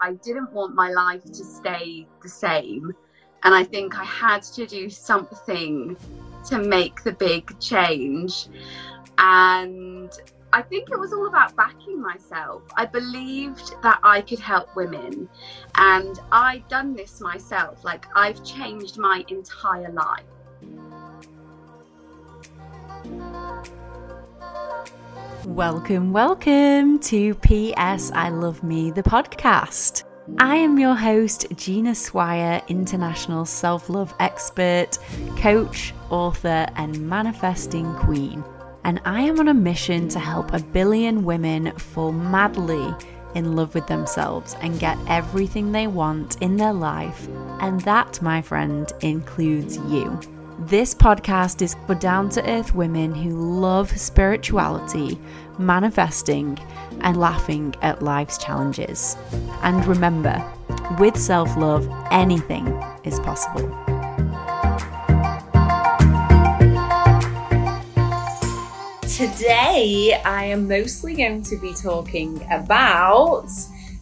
I didn't want my life to stay the same. And I think I had to do something to make the big change. And I think it was all about backing myself. I believed that I could help women. And I'd done this myself. Like, I've changed my entire life. Welcome, welcome to PS I Love Me, the podcast. I am your host, Gina Swire, international self love expert, coach, author, and manifesting queen. And I am on a mission to help a billion women fall madly in love with themselves and get everything they want in their life. And that, my friend, includes you. This podcast is for down to earth women who love spirituality, manifesting, and laughing at life's challenges. And remember, with self love, anything is possible. Today, I am mostly going to be talking about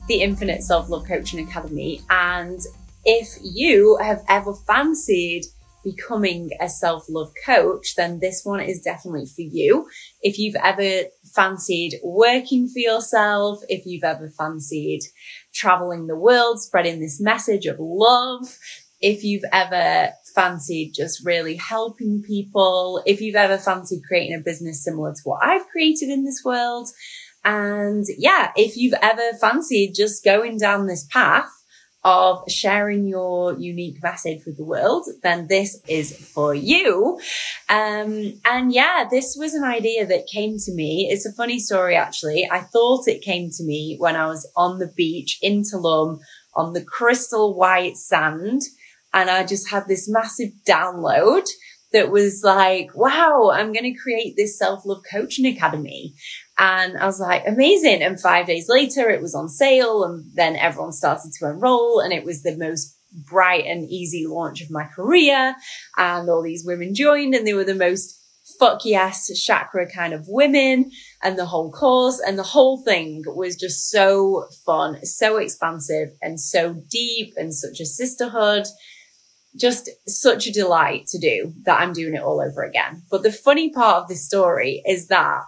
the Infinite Self Love Coaching Academy. And if you have ever fancied becoming a self love coach, then this one is definitely for you. If you've ever fancied working for yourself, if you've ever fancied traveling the world, spreading this message of love, if you've ever fancied just really helping people, if you've ever fancied creating a business similar to what I've created in this world, and yeah, if you've ever fancied just going down this path, of sharing your unique message with the world, then this is for you. Um, and yeah, this was an idea that came to me. It's a funny story, actually. I thought it came to me when I was on the beach in Tulum on the crystal white sand. And I just had this massive download that was like, wow, I'm going to create this self love coaching academy. And I was like, amazing. And five days later, it was on sale. And then everyone started to enroll. And it was the most bright and easy launch of my career. And all these women joined and they were the most fuck yes chakra kind of women and the whole course and the whole thing was just so fun, so expansive and so deep and such a sisterhood. Just such a delight to do that I'm doing it all over again. But the funny part of this story is that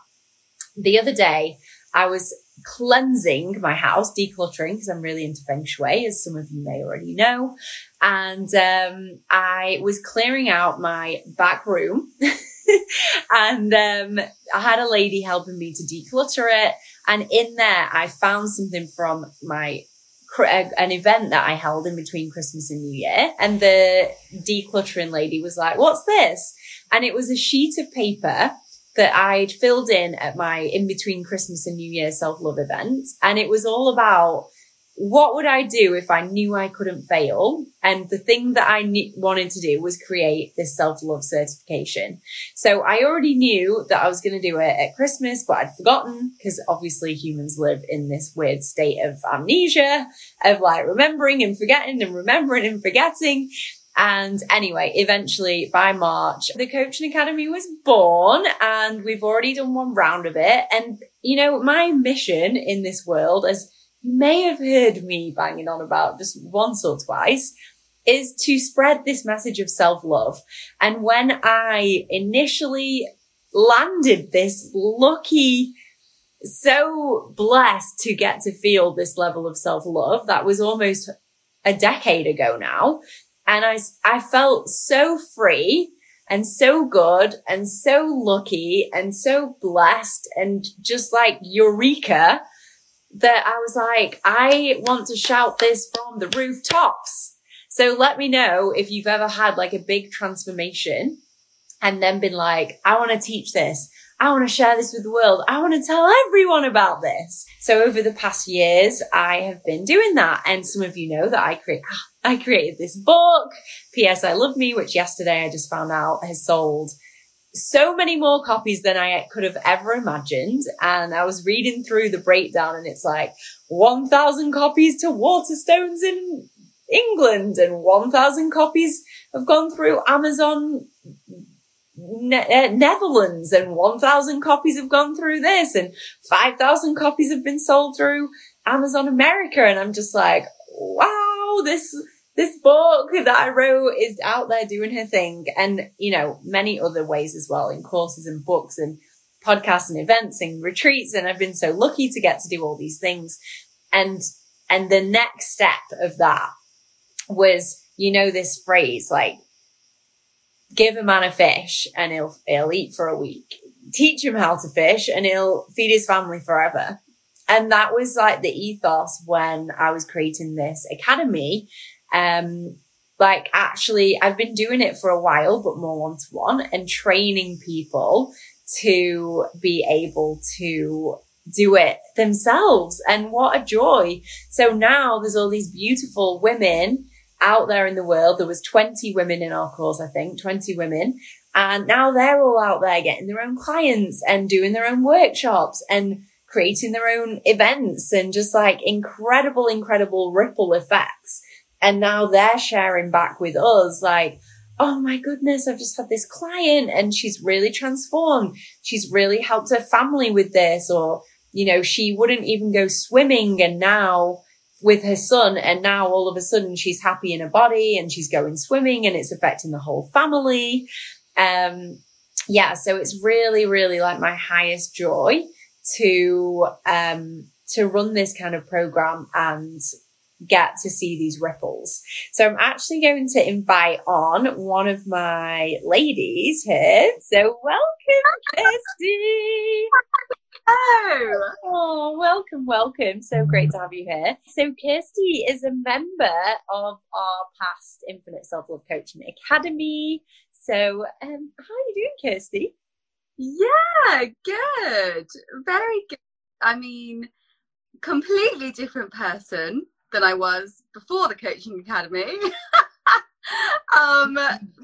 the other day I was cleansing my house, decluttering because I'm really into feng shui, as some of you may already know. And um, I was clearing out my back room, and um, I had a lady helping me to declutter it. And in there, I found something from my an event that I held in between Christmas and New Year. And the decluttering lady was like, what's this? And it was a sheet of paper that I'd filled in at my in between Christmas and New Year self love event. And it was all about what would I do if I knew I couldn't fail? And the thing that I wanted to do was create this self love certification. So I already knew that I was going to do it at Christmas, but I'd forgotten because obviously humans live in this weird state of amnesia of like remembering and forgetting and remembering and forgetting. And anyway, eventually by March, the coaching academy was born and we've already done one round of it. And, you know, my mission in this world, as you may have heard me banging on about just once or twice, is to spread this message of self love. And when I initially landed this lucky, so blessed to get to feel this level of self love, that was almost a decade ago now. And I, I felt so free and so good and so lucky and so blessed and just like eureka that I was like, I want to shout this from the rooftops. So let me know if you've ever had like a big transformation and then been like, I want to teach this. I want to share this with the world. I want to tell everyone about this. So over the past years, I have been doing that. And some of you know that I create, I created this book, P.S. I Love Me, which yesterday I just found out has sold so many more copies than I could have ever imagined. And I was reading through the breakdown and it's like 1,000 copies to Waterstones in England and 1,000 copies have gone through Amazon ne- uh, Netherlands and 1,000 copies have gone through this and 5,000 copies have been sold through Amazon America. And I'm just like, wow, this, this book that I wrote is out there doing her thing. And, you know, many other ways as well in courses and books and podcasts and events and retreats. And I've been so lucky to get to do all these things. And, and the next step of that was, you know, this phrase like, give a man a fish and he'll, he'll eat for a week. Teach him how to fish and he'll feed his family forever. And that was like the ethos when I was creating this academy. Um, like actually I've been doing it for a while, but more one to one and training people to be able to do it themselves. And what a joy. So now there's all these beautiful women out there in the world. There was 20 women in our course, I think, 20 women. And now they're all out there getting their own clients and doing their own workshops and creating their own events and just like incredible, incredible ripple effects. And now they're sharing back with us like, Oh my goodness, I've just had this client and she's really transformed. She's really helped her family with this or, you know, she wouldn't even go swimming and now with her son and now all of a sudden she's happy in her body and she's going swimming and it's affecting the whole family. Um, yeah, so it's really, really like my highest joy to, um, to run this kind of program and get to see these ripples. So I'm actually going to invite on one of my ladies here. So welcome, Kirsty. Oh. Welcome, welcome. So great to have you here. So Kirsty is a member of our past Infinite Self Love Coaching Academy. So, um, how are you doing, Kirsty? Yeah, good. Very good. I mean, completely different person than I was before the coaching academy. um,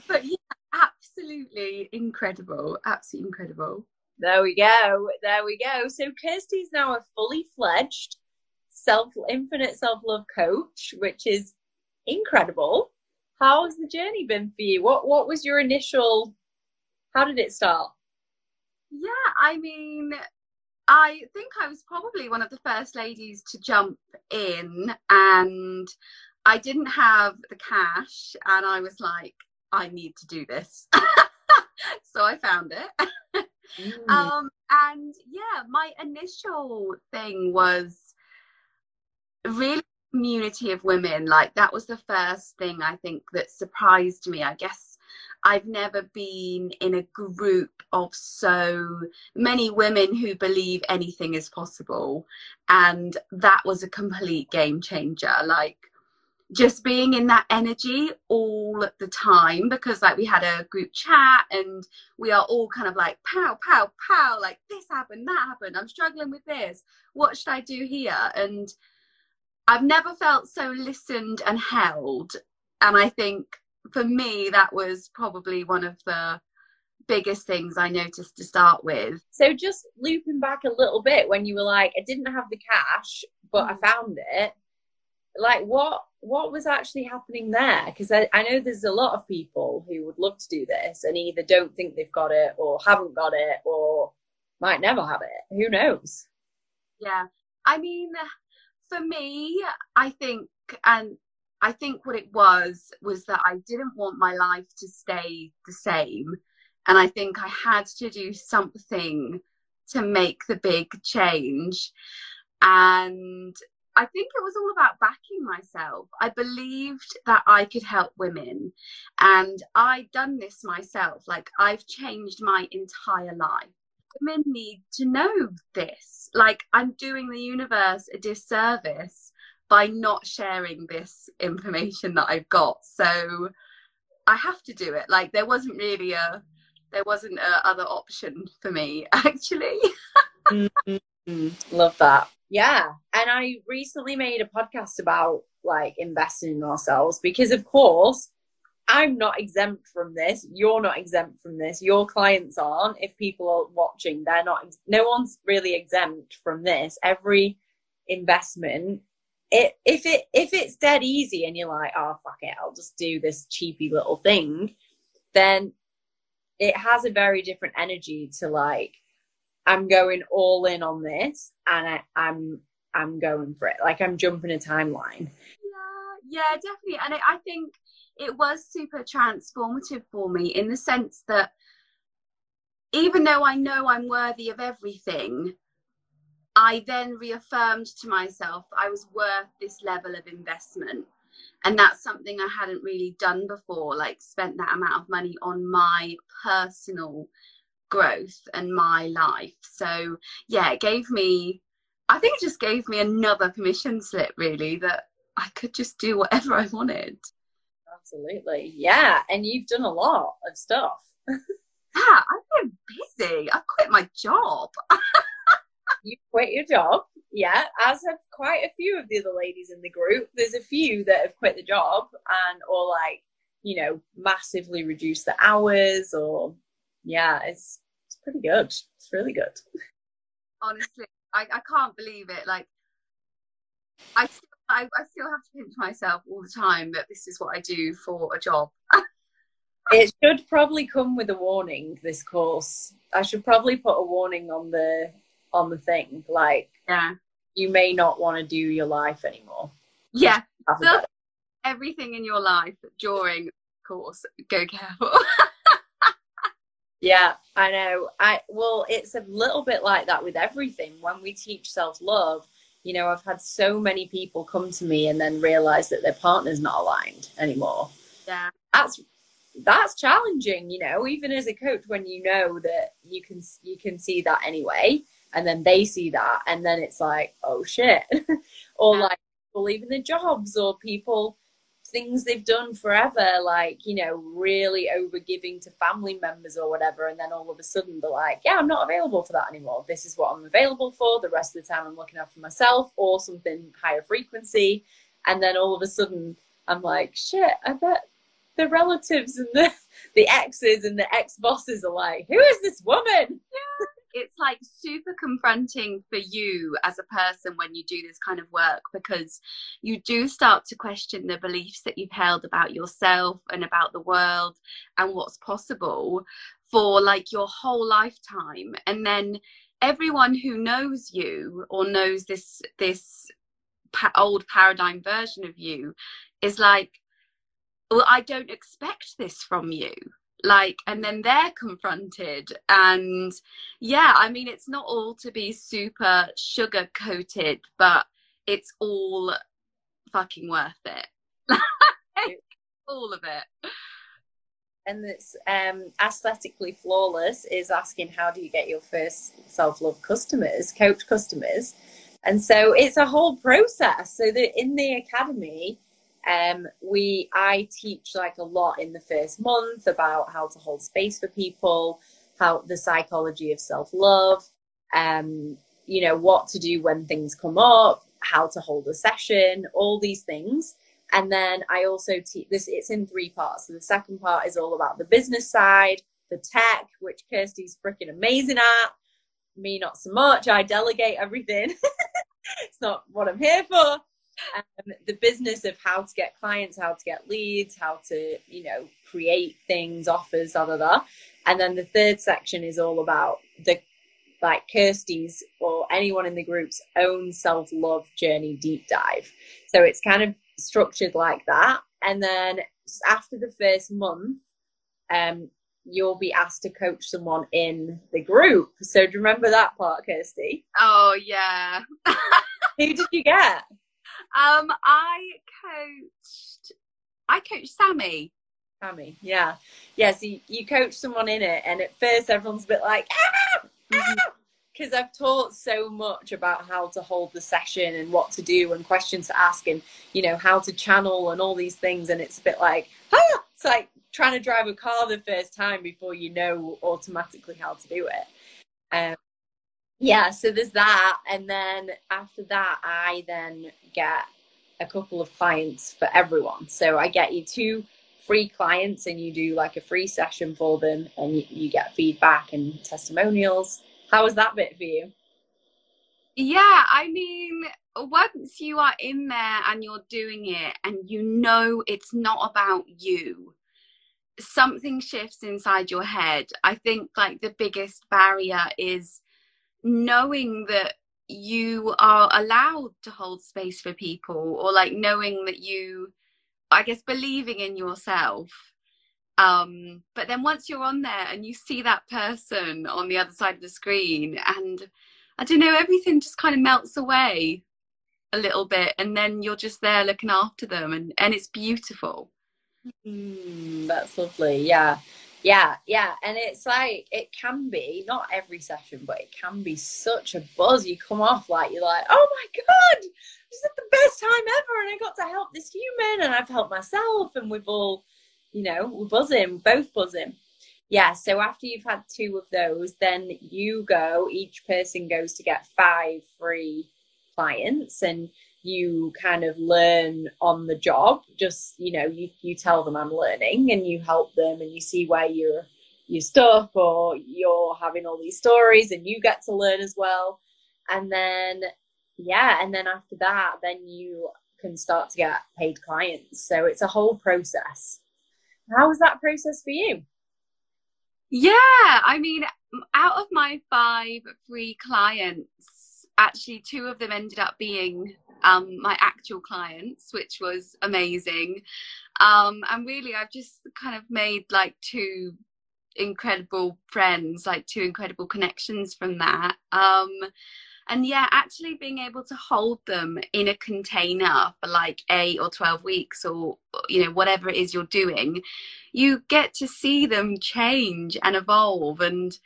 but yeah, absolutely incredible. Absolutely incredible. There we go. There we go. So Kirsty's now a fully fledged self infinite self love coach, which is incredible. How has the journey been for you? What what was your initial how did it start? Yeah, I mean, I think I was probably one of the first ladies to jump in and I didn't have the cash and I was like, I need to do this. so I found it. Mm. Um, and yeah, my initial thing was really community of women. Like that was the first thing I think that surprised me. I guess I've never been in a group of so many women who believe anything is possible. And that was a complete game changer. Like just being in that energy all the time because like we had a group chat and we are all kind of like pow pow pow like this happened that happened i'm struggling with this. What should i do here? And i've never felt so listened and held. And i think for me that was probably one of the biggest things i noticed to start with. So just looping back a little bit when you were like i didn't have the cash but i mm. found it like what what was actually happening there? Because I, I know there's a lot of people who would love to do this and either don't think they've got it or haven't got it or might never have it. Who knows? Yeah. I mean for me i think and i think what it was was that i didn't want my life to stay the same. And i think i had to do something to make the big change. And I think it was all about backing myself. I believed that I could help women, and I'd done this myself. Like, I've changed my entire life. Women need to know this. Like, I'm doing the universe a disservice by not sharing this information that I've got. So, I have to do it. Like, there wasn't really a there wasn't a other option for me actually mm-hmm. love that yeah. And I recently made a podcast about like investing in ourselves because, of course, I'm not exempt from this. You're not exempt from this. Your clients aren't. If people are watching, they're not, no one's really exempt from this. Every investment, it, if it, if it's dead easy and you're like, oh, fuck it, I'll just do this cheapy little thing, then it has a very different energy to like I'm going all in on this and I, I'm I'm going for it. Like I'm jumping a timeline. Yeah, yeah, definitely. And I, I think it was super transformative for me in the sense that even though I know I'm worthy of everything, I then reaffirmed to myself I was worth this level of investment. And that's something I hadn't really done before, like spent that amount of money on my personal growth and my life. So, yeah, it gave me, I think it just gave me another permission slip, really, that I could just do whatever I wanted. Absolutely. Yeah. And you've done a lot of stuff. yeah, I've been busy. I quit my job. you quit your job. Yeah, as have quite a few of the other ladies in the group. There's a few that have quit the job and or like, you know, massively reduced the hours or yeah, it's it's pretty good. It's really good. Honestly, I, I can't believe it. Like I still I, I still have to pinch myself all the time that this is what I do for a job. it should probably come with a warning this course i should probably put a warning on the on the thing. Like, yeah, you may not want to do your life anymore. Yeah, so everything in your life during course. Go careful. yeah, I know. I well, it's a little bit like that with everything. When we teach self love, you know, I've had so many people come to me and then realize that their partner's not aligned anymore. Yeah, that's that's challenging you know even as a coach when you know that you can you can see that anyway and then they see that and then it's like oh shit or yeah. like people leaving their jobs or people things they've done forever like you know really over giving to family members or whatever and then all of a sudden they're like yeah i'm not available for that anymore. This is what i'm available for the rest of the time i'm looking after myself or something higher frequency. And then all of a sudden i'm like shit i bet the relatives and the the exes and the ex bosses are like who is this woman it's like super confronting for you as a person when you do this kind of work because you do start to question the beliefs that you've held about yourself and about the world and what's possible for like your whole lifetime. And then everyone who knows you or knows this this pa- old paradigm version of you is like well i don't expect this from you like and then they're confronted. And yeah i mean it's not all to be super sugar coated but it's all fucking worth it. All of it. And it's um aesthetically flawless is asking how do you get your first self-love customers coach customers? And so it's a whole process. So that in the academy um, we I teach like a lot in the first month about how to hold space for people, how the psychology of self love, um, you know what to do when things come up, how to hold a session, all these things. And then I also teach this. It's in three parts. So the second part is all about the business side, the tech, which Kirsty's freaking amazing at. Me, not so much. I delegate everything. it's not what I'm here for um, the business of how to get clients, how to get leads, how to, you know, create things, offers, da da da. And then the third section is all about the like Kirsty's or anyone in the group's own self love journey deep dive. So it's kind of structured like that. And then after the first month, um, you'll be asked to coach someone in the group. So do you remember that part, Kirsty? Oh yeah. Who did you get? Um, I coached. I coached Sammy. Sammy, yeah, yeah. So you, you coach someone in it, and at first everyone's a bit like, ah, ah, because I've taught so much about how to hold the session and what to do and questions to ask and you know how to channel and all these things, and it's a bit like, ah, it's like trying to drive a car the first time before you know automatically how to do it. Um, yeah, so there's that, and then after that, I then get a couple of clients for everyone. So I get you two free clients, and you do like a free session for them, and you, you get feedback and testimonials. How was that bit for you? Yeah, I mean, once you are in there and you're doing it, and you know it's not about you, something shifts inside your head. I think like the biggest barrier is knowing that you are allowed to hold space for people or like knowing that you I guess believing in yourself. Um, but then once you're on there and you see that person on the other side of the screen and I don't know, everything just kind of melts away a little bit and then you're just there looking after them and, and it's beautiful. Mm, that's lovely. Yeah. Yeah, yeah. And it's like, it can be, not every session, but it can be such a buzz. You come off like, you're like, oh my God, this is the best time ever. And I got to help this human and I've helped myself. And we've all, you know, we're buzzing, both buzzing. Yeah. So after you've had two of those, then you go, each person goes to get five free clients and you kind of learn on the job just you know you, you tell them i'm learning and you help them and you see where you're you're stuck or you're having all these stories and you get to learn as well. And then yeah and then after that then you can start to get paid clients. So it's a whole process. How was that process for you? Yeah i mean out of my five free clients actually two of them ended up being um, my actual clients, which was amazing. Um, and really, I've just kind of made like two incredible friends, like two incredible connections from that. Um, and yeah, actually being able to hold them in a container for like eight or 12 weeks or, you know, whatever it is you're doing, you get to see them change and evolve. And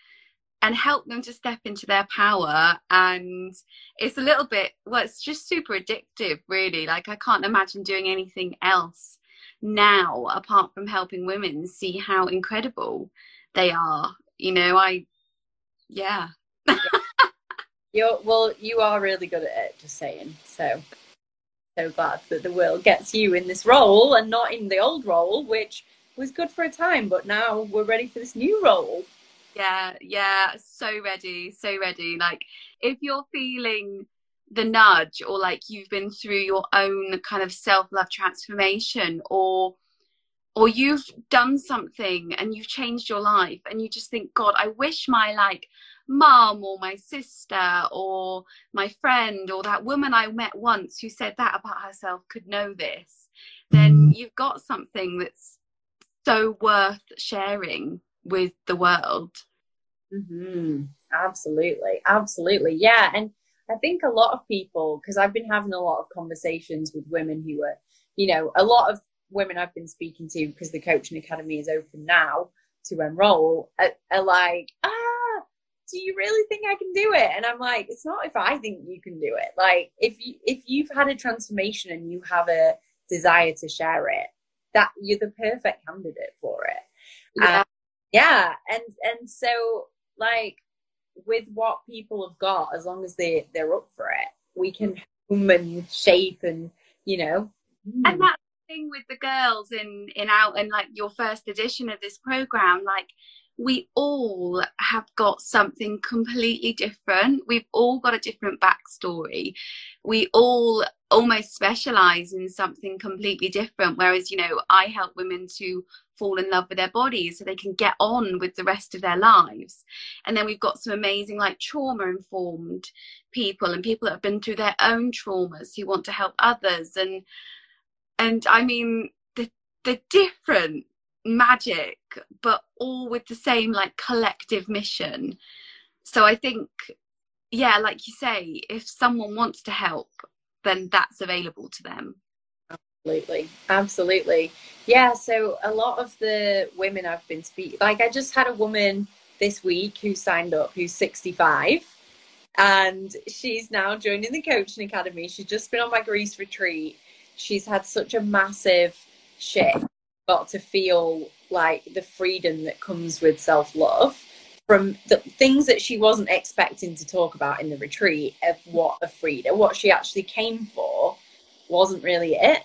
and help them to step into their power. And it's a little bit well it's just super addictive really. Like i can't imagine doing anything else now apart from helping women see how incredible they are you know? I yeah. You're well you are really good at it just saying. So so glad that the world gets you in this role and not in the old role which was good for a time but now we're ready for this new role yeah yeah so ready so ready. Like if you're feeling the nudge or like you've been through your own kind of self-love transformation or or you've done something and you've changed your life and you just think god i wish my like mom or my sister or my friend or that woman i met once who said that about herself could know this then mm. you've got something that's so worth sharing with the world. Mm-hmm. Absolutely, absolutely, yeah. And I think a lot of people, because I've been having a lot of conversations with women who are, you know, a lot of women I've been speaking to because the coaching academy is open now to enroll are, are like, ah, do you really think I can do it? And I'm like, it's not if I think you can do it. Like if you if you've had a transformation and you have a desire to share it, that you're the perfect candidate for it. Yeah. Um, yeah and and so like with what people have got as long as they they're up for it we can mm. home and shape and you know and mm. that thing with the girls in in out and like your first edition of this program like we all have got something completely different. We've all got a different backstory. We all almost specialize in something completely different. Whereas, you know, I help women to fall in love with their bodies so they can get on with the rest of their lives. And then we've got some amazing, like, trauma informed people and people that have been through their own traumas who want to help others. And, and I mean, the, the different magic, but all with the same like collective mission. So I think, yeah, like you say, if someone wants to help, then that's available to them. Absolutely, absolutely. Yeah. So a lot of the women I've been speaking, like I just had a woman this week who signed up who's 65 and she's now joining the coaching academy. She's just been on my Greece retreat. She's had such a massive shift got to feel like the freedom that comes with self love from the things that she wasn't expecting to talk about in the retreat of what a freedom, what she actually came for wasn't really it,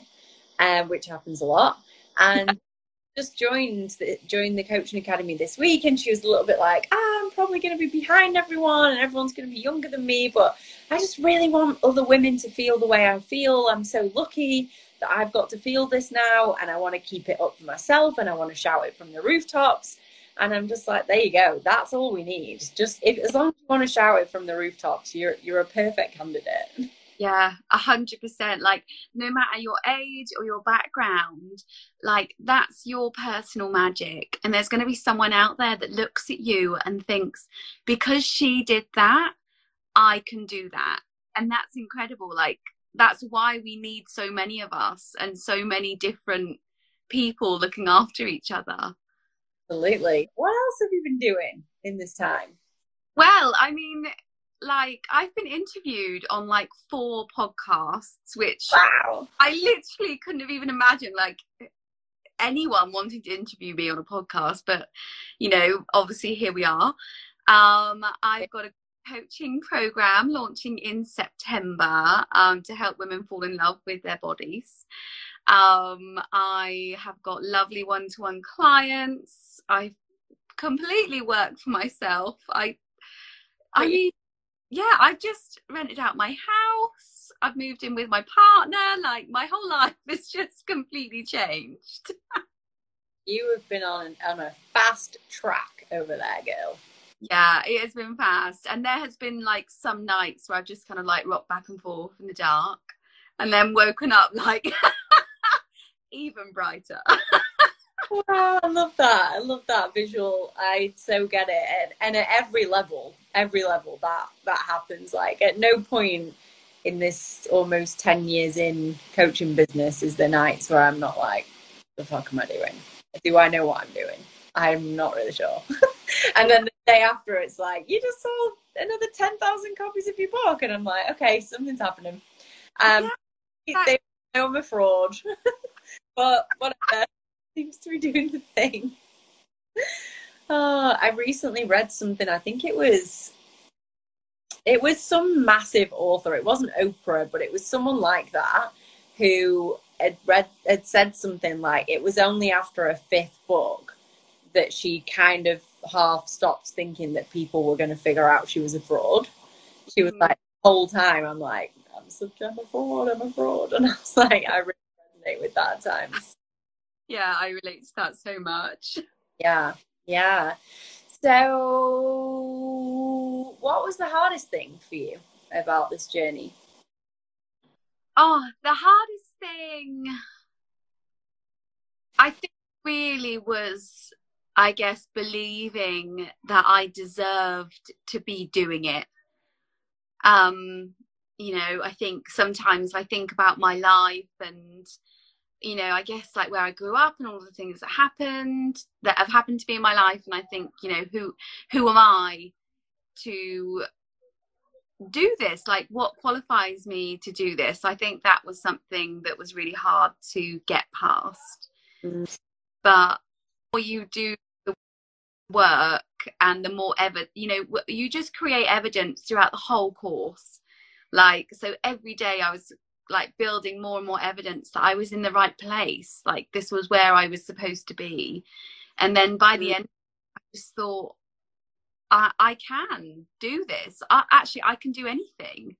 um, which happens a lot. And just joined the, joined the coaching academy this week, and she was a little bit like, ah, I'm I'm probably going to be behind everyone and everyone's going to be younger than me, but I just really want other women to feel the way I feel. I'm so lucky that I've got to feel this now and I want to keep it up for myself and I want to shout it from the rooftops. And I'm just like, there you go. That's all we need. Just if, as long as you want to shout it from the rooftops, you're you're a perfect candidate. Yeah, a hundred percent. Like no matter your age or your background, like that's your personal magic. And there's going to be someone out there that looks at you and thinks, because she did that, I can do that. And that's incredible. Like that's why we need so many of us and so many different people looking after each other. Absolutely. What else have you been doing in this time? Well, I mean, like I've been interviewed on like four podcasts, which wow. I literally couldn't have even imagined like anyone wanting to interview me on a podcast. But you know, obviously here we are. Um, I've got a coaching program launching in September um, to help women fall in love with their bodies. Um, I have got lovely one-to-one clients. I've completely work for myself. I, I mean, yeah, I've just rented out my house. I've moved in with my partner. Like my whole life has just completely changed. you have been on on a fast track over there, girl. Yeah, it has been fast, and there has been like some nights where I've just kind of like rocked back and forth in the dark, and then woken up like even brighter. wow, I love that. I love that visual. I so get it, and, and at every level, every level that that happens. Like at no point in this almost ten years in coaching business is there nights where I'm not like, the fuck am I doing? Do I know what I'm doing? I'm not really sure. and then the day after, it's like you just sold another ten thousand copies of your book, and I'm like, okay, something's happening. Um, yeah, they know I'm a fraud, but whatever seems to be doing the thing. Oh, I recently read something. I think it was it was some massive author. It wasn't Oprah, but it was someone like that who had read had said something like it was only after a fifth book that she kind of half stopped thinking that people were going to figure out she was a fraud. She was mm. like the whole time I'm like I'm such a fraud, I'm a fraud, and I was like I really resonate with that at times. Yeah, I relate to that so much. Yeah, yeah. So, what was the hardest thing for you about this journey? Oh, the hardest thing I think really was, I guess, believing that I deserved to be doing it. Um, you know, I think sometimes I think about my life and you know, I guess like where I grew up and all the things that happened that have happened to me in my life, and I think, you know, who who am I to do this? Like, what qualifies me to do this? I think that was something that was really hard to get past. Mm. But more you do work, and the more ever, you know, you just create evidence throughout the whole course. Like, so every day I was like building more and more evidence that I was in the right place. Like this was where I was supposed to be. And then by the mm. end, I just thought, I, I can do this. I, actually, I can do anything.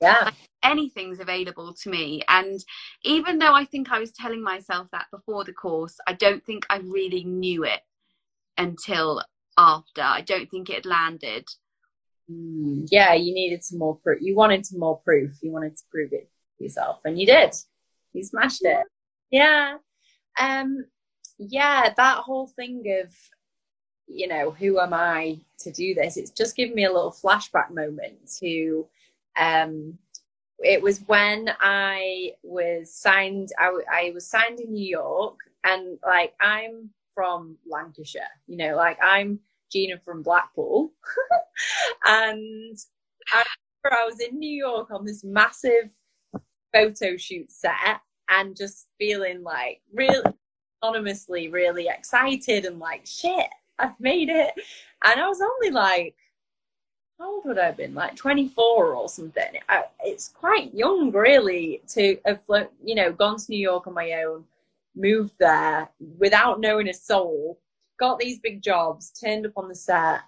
Yeah. Like, anything's available to me. And even though I think I was telling myself that before the course, I don't think I really knew it until after. I don't think it landed. Mm, yeah, you needed some more proof. You wanted some more proof. You wanted to prove it yourself and you did you smashed it yeah um yeah that whole thing of you know who am i to do this it's just given me a little flashback moment to um it was when i was signed I, I was signed in new york and like i'm from lancashire. You know like i'm gina from blackpool. And I, I was in new york on this massive photo shoot set and just feeling like really anonymously really excited and like shit I've made it. And I was only like how old would I have been? Like 24 or something. I, it's quite young really to have you know gone to New York on my own moved there without knowing a soul got these big jobs turned up on the set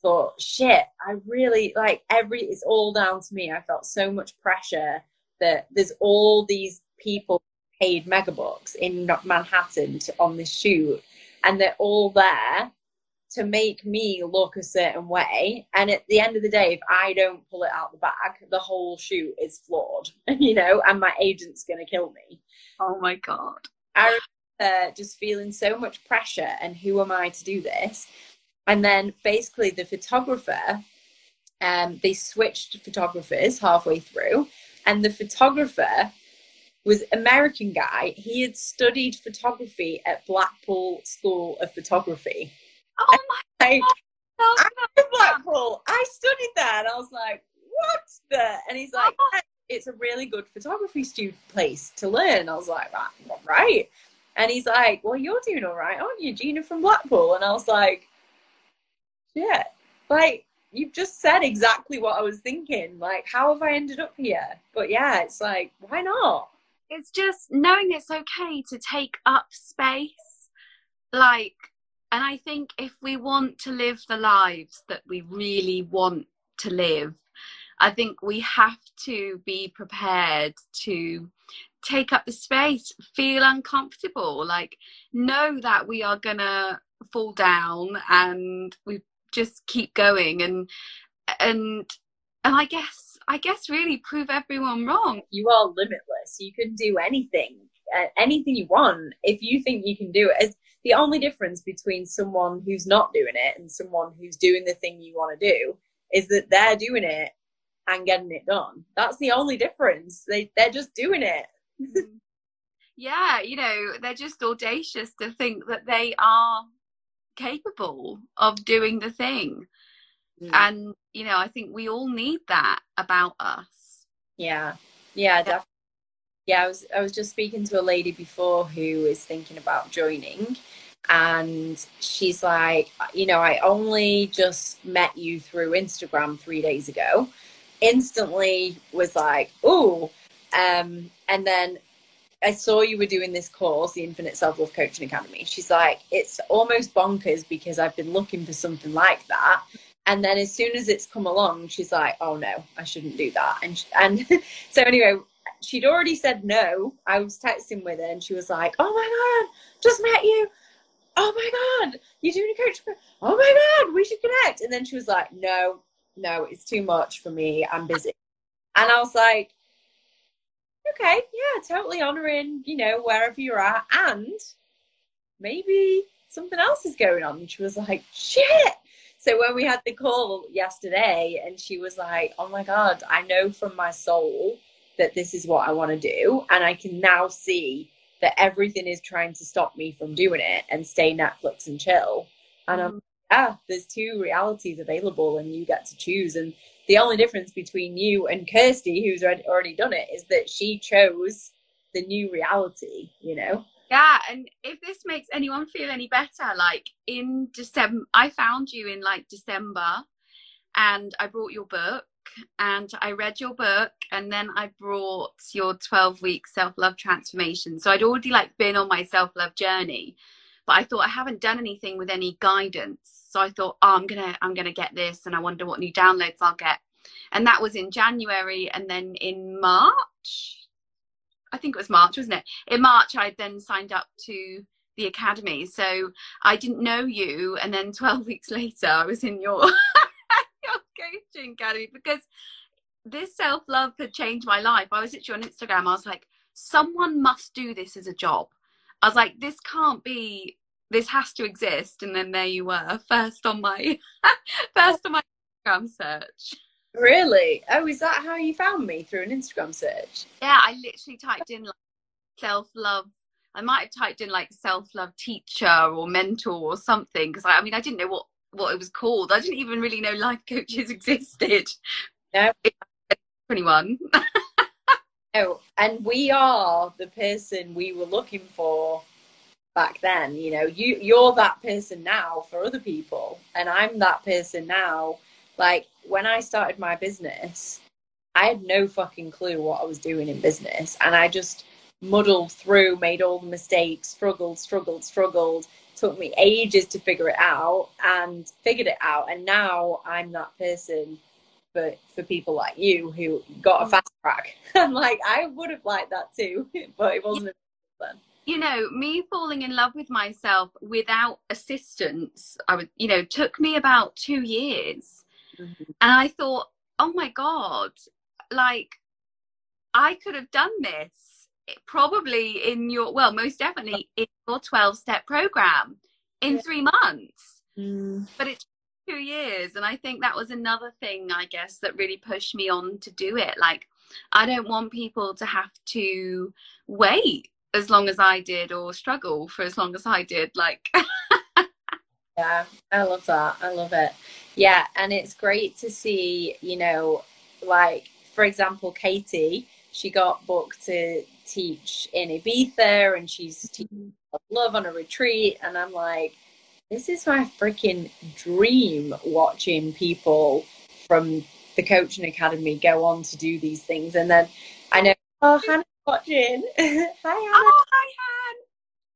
thought, shit, I really like every, it's all down to me. I felt so much pressure that there's all these people paid megabucks in Manhattan to, on this shoot, and they're all there to make me look a certain way. And at the end of the day, if I don't pull it out the bag, the whole shoot is flawed, you know, and my agent's going to kill me. Oh my God. I remember just feeling so much pressure and who am I to do this? And then basically the photographer, um, they switched photographers halfway through, and the photographer was American guy. He had studied photography at Blackpool School of Photography. Oh my like, I'm in Blackpool. I studied there. And I was like, what the? And he's like, oh. It's a really good photography student place to learn. I was like, right, right. And he's like, well, you're doing all right, aren't you, Gina from Blackpool? And I was like, yeah, like you've just said exactly what I was thinking. Like, how have I ended up here? But yeah, it's like, why not? It's just knowing it's okay to take up space. Like, and I think if we want to live the lives that we really want to live, I think we have to be prepared to take up the space, feel uncomfortable, like know that we are gonna fall down and we just keep going and and and I guess I guess really prove everyone wrong. You are limitless. You can do anything, uh, anything you want if you think you can do it. As the only difference between someone who's not doing it and someone who's doing the thing you want to do is that they're doing it and getting it done. That's the only difference. They they're just doing it. Mm-hmm. yeah, you know, they're just audacious to think that they are capable of doing the thing. Mm. And you know, I think we all need that about us. Yeah. Yeah, definitely yeah, I was I was just speaking to a lady before who is thinking about joining, and she's like, you know, I only just met you through Instagram three days ago. Instantly was like, oh, um, and then I saw you were doing this course, the Infinite Self Love Coaching Academy. She's like, it's almost bonkers because I've been looking for something like that. And then as soon as it's come along, she's like, oh no, I shouldn't do that. And and so anyway, she'd already said no. I was texting with her and she was like, Oh my God, just met you. Oh my God, you're doing a coach. Oh my God, we should connect. And then she was like, No, no, it's too much for me. I'm busy. And I was like, Okay, yeah, totally honoring, you know, wherever you're at. And maybe something else is going on. And she was like, Shit. So when we had the call yesterday, and she was like, Oh my God, I know from my soul that this is what I want to do. And I can now see that everything is trying to stop me from doing it and stay Netflix and chill. And I'm, mm-hmm. Yeah, there's two realities available and you get to choose. And the only difference between you and Kirsty, who's already done it, is that she chose the new reality, you know? Yeah, and if this makes anyone feel any better, like in December, I found you in like December and I brought your book and I read your book and then I brought your 12 week self-love transformation. So I'd already like been on my self-love journey, but I thought I haven't done anything with any guidance. So I thought, oh, I'm gonna I'm gonna get this and I wonder what new downloads I'll get. And that was in January and then in March, I think it was March, wasn't it? In March I then signed up to the academy. So I didn't know you and then 12 weeks later I was in your your coaching academy because this self love had changed my life. I was actually on Instagram. I was like, someone must do this as a job. I was like, this can't be. This has to exist. And then there you were, first on my first on my Instagram search. Really? Oh, is that how you found me through an Instagram search? Yeah, I literally typed in like self love. I might have typed in like self love teacher or mentor or something because I, I mean I didn't know what what it was called. I didn't even really know life coaches existed. No. 21. no, oh, and we are the person we were looking for back then. You know, you you're that person now for other people, and I'm that person now. Like when I started my business, I had no fucking clue what I was doing in business, and I just muddled through, made all the mistakes, struggled, struggled, struggled took me ages to figure it out and figured it out. And now I'm that person for, for people like you who got a mm. fast track. I'm like, I would have liked that too, but it wasn't then. You know, me falling in love with myself without assistance, I would, you know, took me about two years. Mm-hmm. And I thought, oh my God, like I could have done this probably in your, well, most definitely in your 12 step program in yeah. three months. Mm. But it took two years. And I think that was another thing, I guess, that really pushed me on to do it. Like, I don't want people to have to wait as long as I did or struggle for as long as I did. Like, yeah, I love that. I love it. Yeah. And it's great to see, you know, like, for example, Katie, she got booked to teach in Ibiza and she's mm-hmm. teaching love on a retreat. And I'm like, this is my freaking dream watching people from the coaching academy go on to do these things. And then I know, oh, Hannah's watching. hi, Hannah. Oh, hi,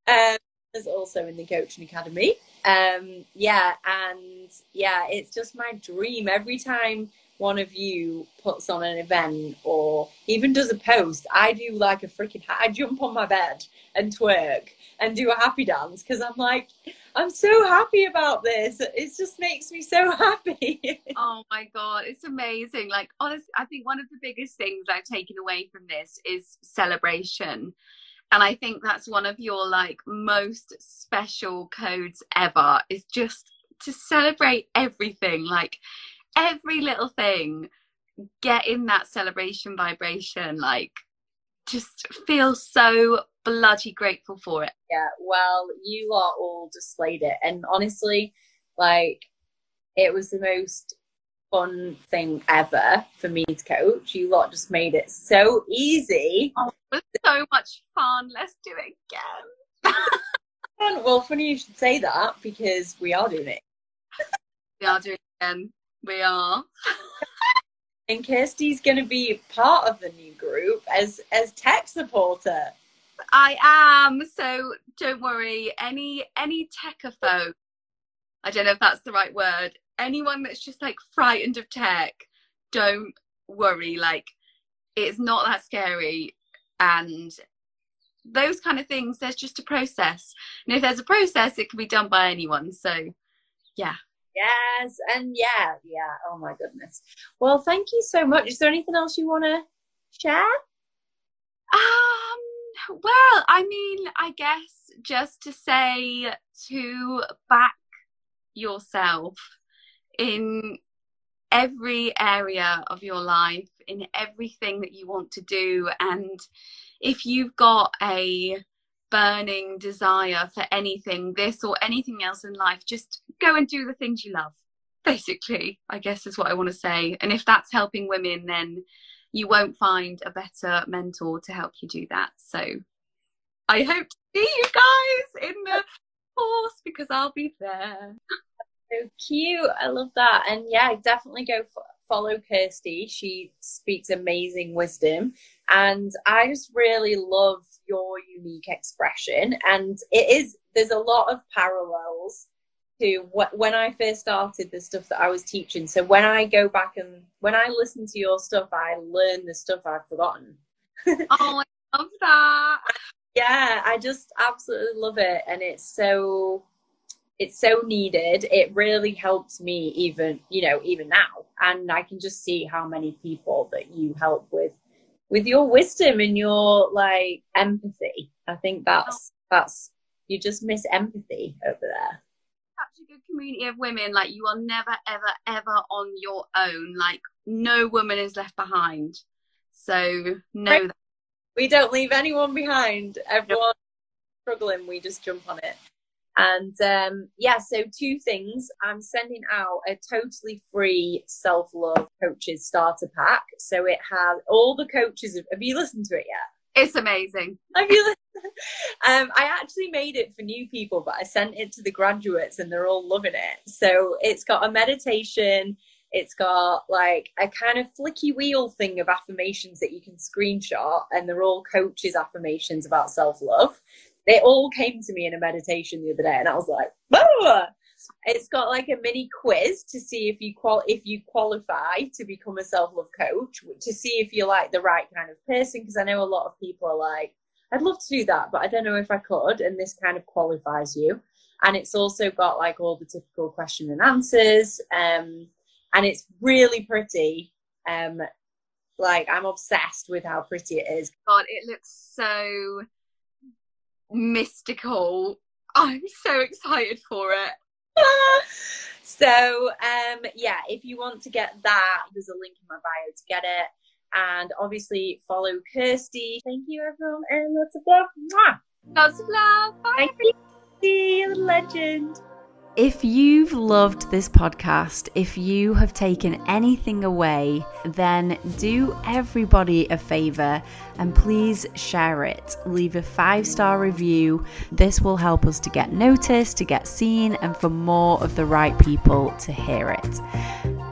Han. Um, is also in the coaching academy. Um, yeah, and yeah, it's just my dream every time one of you puts on an event or even does a post, I do like a freaking, I jump on my bed and twerk and do a happy dance because I'm like, I'm so happy about this. It just makes me so happy. oh my God, it's amazing. Like, honestly, I think one of the biggest things I've taken away from this is celebration. And I think that's one of your like most special codes ever is just to celebrate everything. Like, every little thing get in that celebration vibration like just feel so bloody grateful for it. Yeah well you are all displayed it. And honestly like it was the most fun thing ever for me to coach. You lot just made it so easy. Oh, it was so much fun. Let's do it again. Well funny you should say that because we are doing it. We are doing it again. We are. and Kirsty's going to be part of the new group as as tech supporter. I am. So don't worry. Any any techophobe, I don't know if that's the right word. Anyone that's just like frightened of tech, don't worry. Like it's not that scary, and those kind of things. There's just a process, and if there's a process, it can be done by anyone. So, yeah, Yes, and yeah, yeah. Oh my goodness. Well, thank you so much. Is there anything else you want to share? Um. Well, I mean, I guess just to say to back yourself in every area of your life, in everything that you want to do, and if you've got a burning desire for anything, this or anything else in life, just go and do the things you love. Basically, I guess is what I want to say. And if that's helping women, then you won't find a better mentor to help you do that. So I hope to see you guys in the course because I'll be there. So cute. I love that. And yeah, definitely go follow Kirsty. She speaks amazing wisdom. And I just really love your unique expression. And it is, there's a lot of parallels to what, when I first started the stuff that I was teaching. So when I go back and when I listen to your stuff, I learn the stuff I've forgotten. oh, I love that. yeah, I just absolutely love it. And it's so, it's so needed. It really helps me even, you know, even now. And I can just see how many people that you help with with your wisdom and your like empathy. I think that's that's you just miss empathy over there. Such a good community of women. Like you are never, ever, ever on your own. Like no woman is left behind. So know that. We don't leave anyone behind. Everyone struggling, we just jump on it. And um, yeah, so two things. I'm sending out a totally free self love coaches starter pack. So it has all the coaches. Have you listened to it yet? It's amazing. Have you? um, I actually made it for new people, but I sent it to the graduates, and they're all loving it. So it's got a meditation. It's got like a kind of flicky wheel thing of affirmations that you can screenshot, and they're all coaches' affirmations about self love. They all came to me in a meditation the other day, and I was like, "Whoa!" It's got like a mini quiz to see if you qual if you qualify to become a self love coach, to see if you're like the right kind of person. Because I know a lot of people are like, "I'd love to do that, but I don't know if I could," and this kind of qualifies you. And it's also got like all the typical question and answers, um, and it's really pretty. Um, like I'm obsessed with how pretty it is. God, it looks so mystical. I'm so excited for it. so um yeah if you want to get that there's a link in my bio to get it. And obviously follow kirsty. Thank you everyone. And lots of love. Mwah! lots of love. Bye. Thank you. Legend if you've loved this podcast, if you have taken anything away, then do everybody a favor and please share it. Leave a five star review. This will help us to get noticed, to get seen, and for more of the right people to hear it.